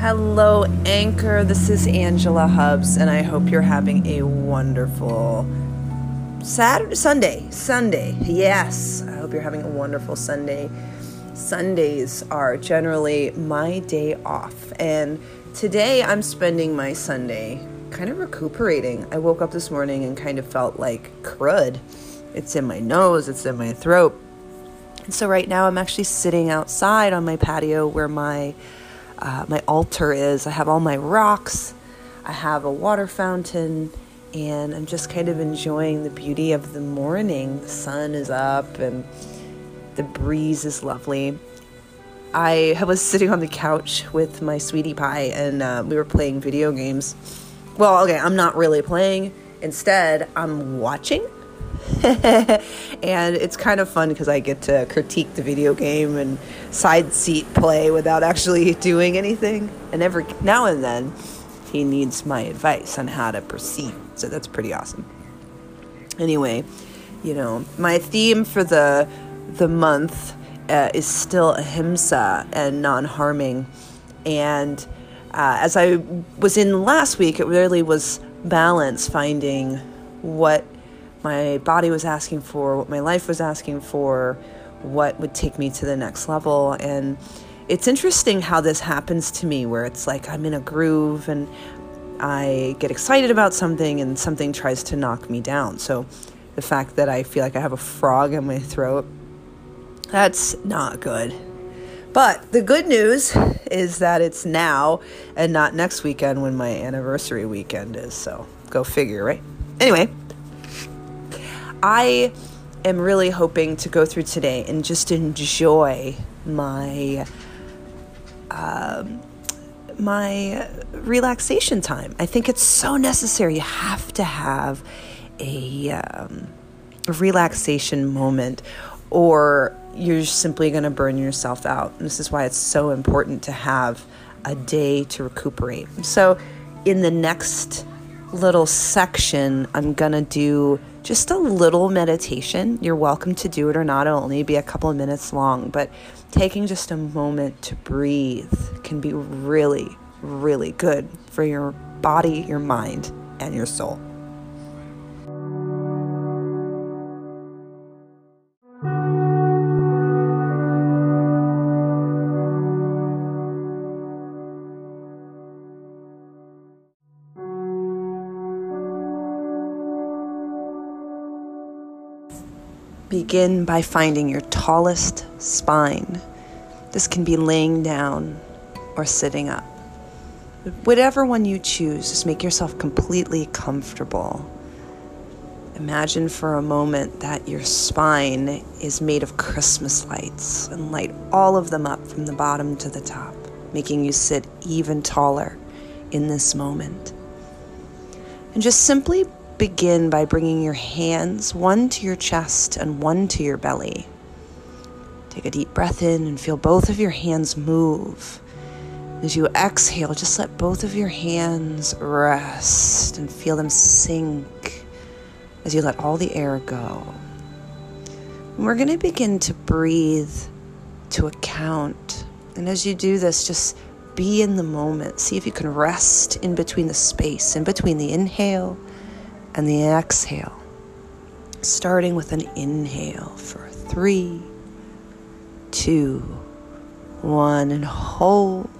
Hello, Anchor. This is Angela Hubs, and I hope you're having a wonderful Saturday, Sunday. Sunday, yes. I hope you're having a wonderful Sunday. Sundays are generally my day off, and today I'm spending my Sunday kind of recuperating. I woke up this morning and kind of felt like crud. It's in my nose, it's in my throat. And so right now I'm actually sitting outside on my patio where my uh, my altar is. I have all my rocks, I have a water fountain, and I'm just kind of enjoying the beauty of the morning. The sun is up and the breeze is lovely. I was sitting on the couch with my sweetie pie and uh, we were playing video games. Well, okay, I'm not really playing. Instead, I'm watching and it's kind of fun because I get to critique the video game and side seat play without actually doing anything. And every now and then, he needs my advice on how to proceed. So that's pretty awesome. Anyway, you know, my theme for the the month uh, is still ahimsa and non-harming. And uh, as I was in last week, it really was balance, finding what my body was asking for, what my life was asking for, what would take me to the next level. And it's interesting how this happens to me, where it's like I'm in a groove and I get excited about something and something tries to knock me down. So the fact that I feel like I have a frog in my throat, that's not good. But the good news is that it's now and not next weekend when my anniversary weekend is. So go figure, right? Anyway, I am really hoping to go through today and just enjoy my um, my relaxation time. I think it's so necessary. You have to have a, um, a relaxation moment, or you're simply going to burn yourself out. And this is why it's so important to have a day to recuperate. So, in the next little section, I'm going to do just a little meditation. You're welcome to do it or not. It'll only be a couple of minutes long, but taking just a moment to breathe can be really, really good for your body, your mind, and your soul. Begin by finding your tallest spine. This can be laying down or sitting up. Whatever one you choose, just make yourself completely comfortable. Imagine for a moment that your spine is made of Christmas lights and light all of them up from the bottom to the top, making you sit even taller in this moment. And just simply begin by bringing your hands one to your chest and one to your belly. Take a deep breath in and feel both of your hands move. As you exhale, just let both of your hands rest and feel them sink as you let all the air go. And we're going to begin to breathe to a count. And as you do this, just be in the moment. See if you can rest in between the space, in between the inhale and the exhale. Starting with an inhale for three, two, one, and hold.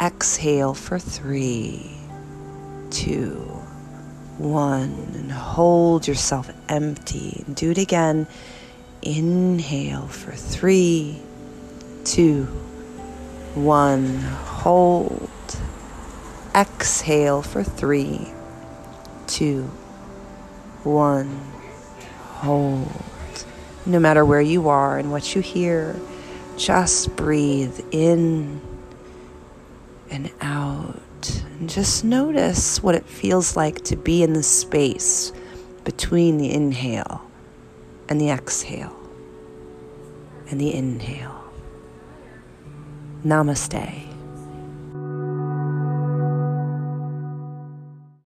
Exhale for three, two, one, and hold yourself empty. Do it again. Inhale for three, two, one, hold. Exhale for three, two, one, hold. No matter where you are and what you hear, just breathe in and out. And just notice what it feels like to be in the space between the inhale and the exhale and the inhale. Namaste.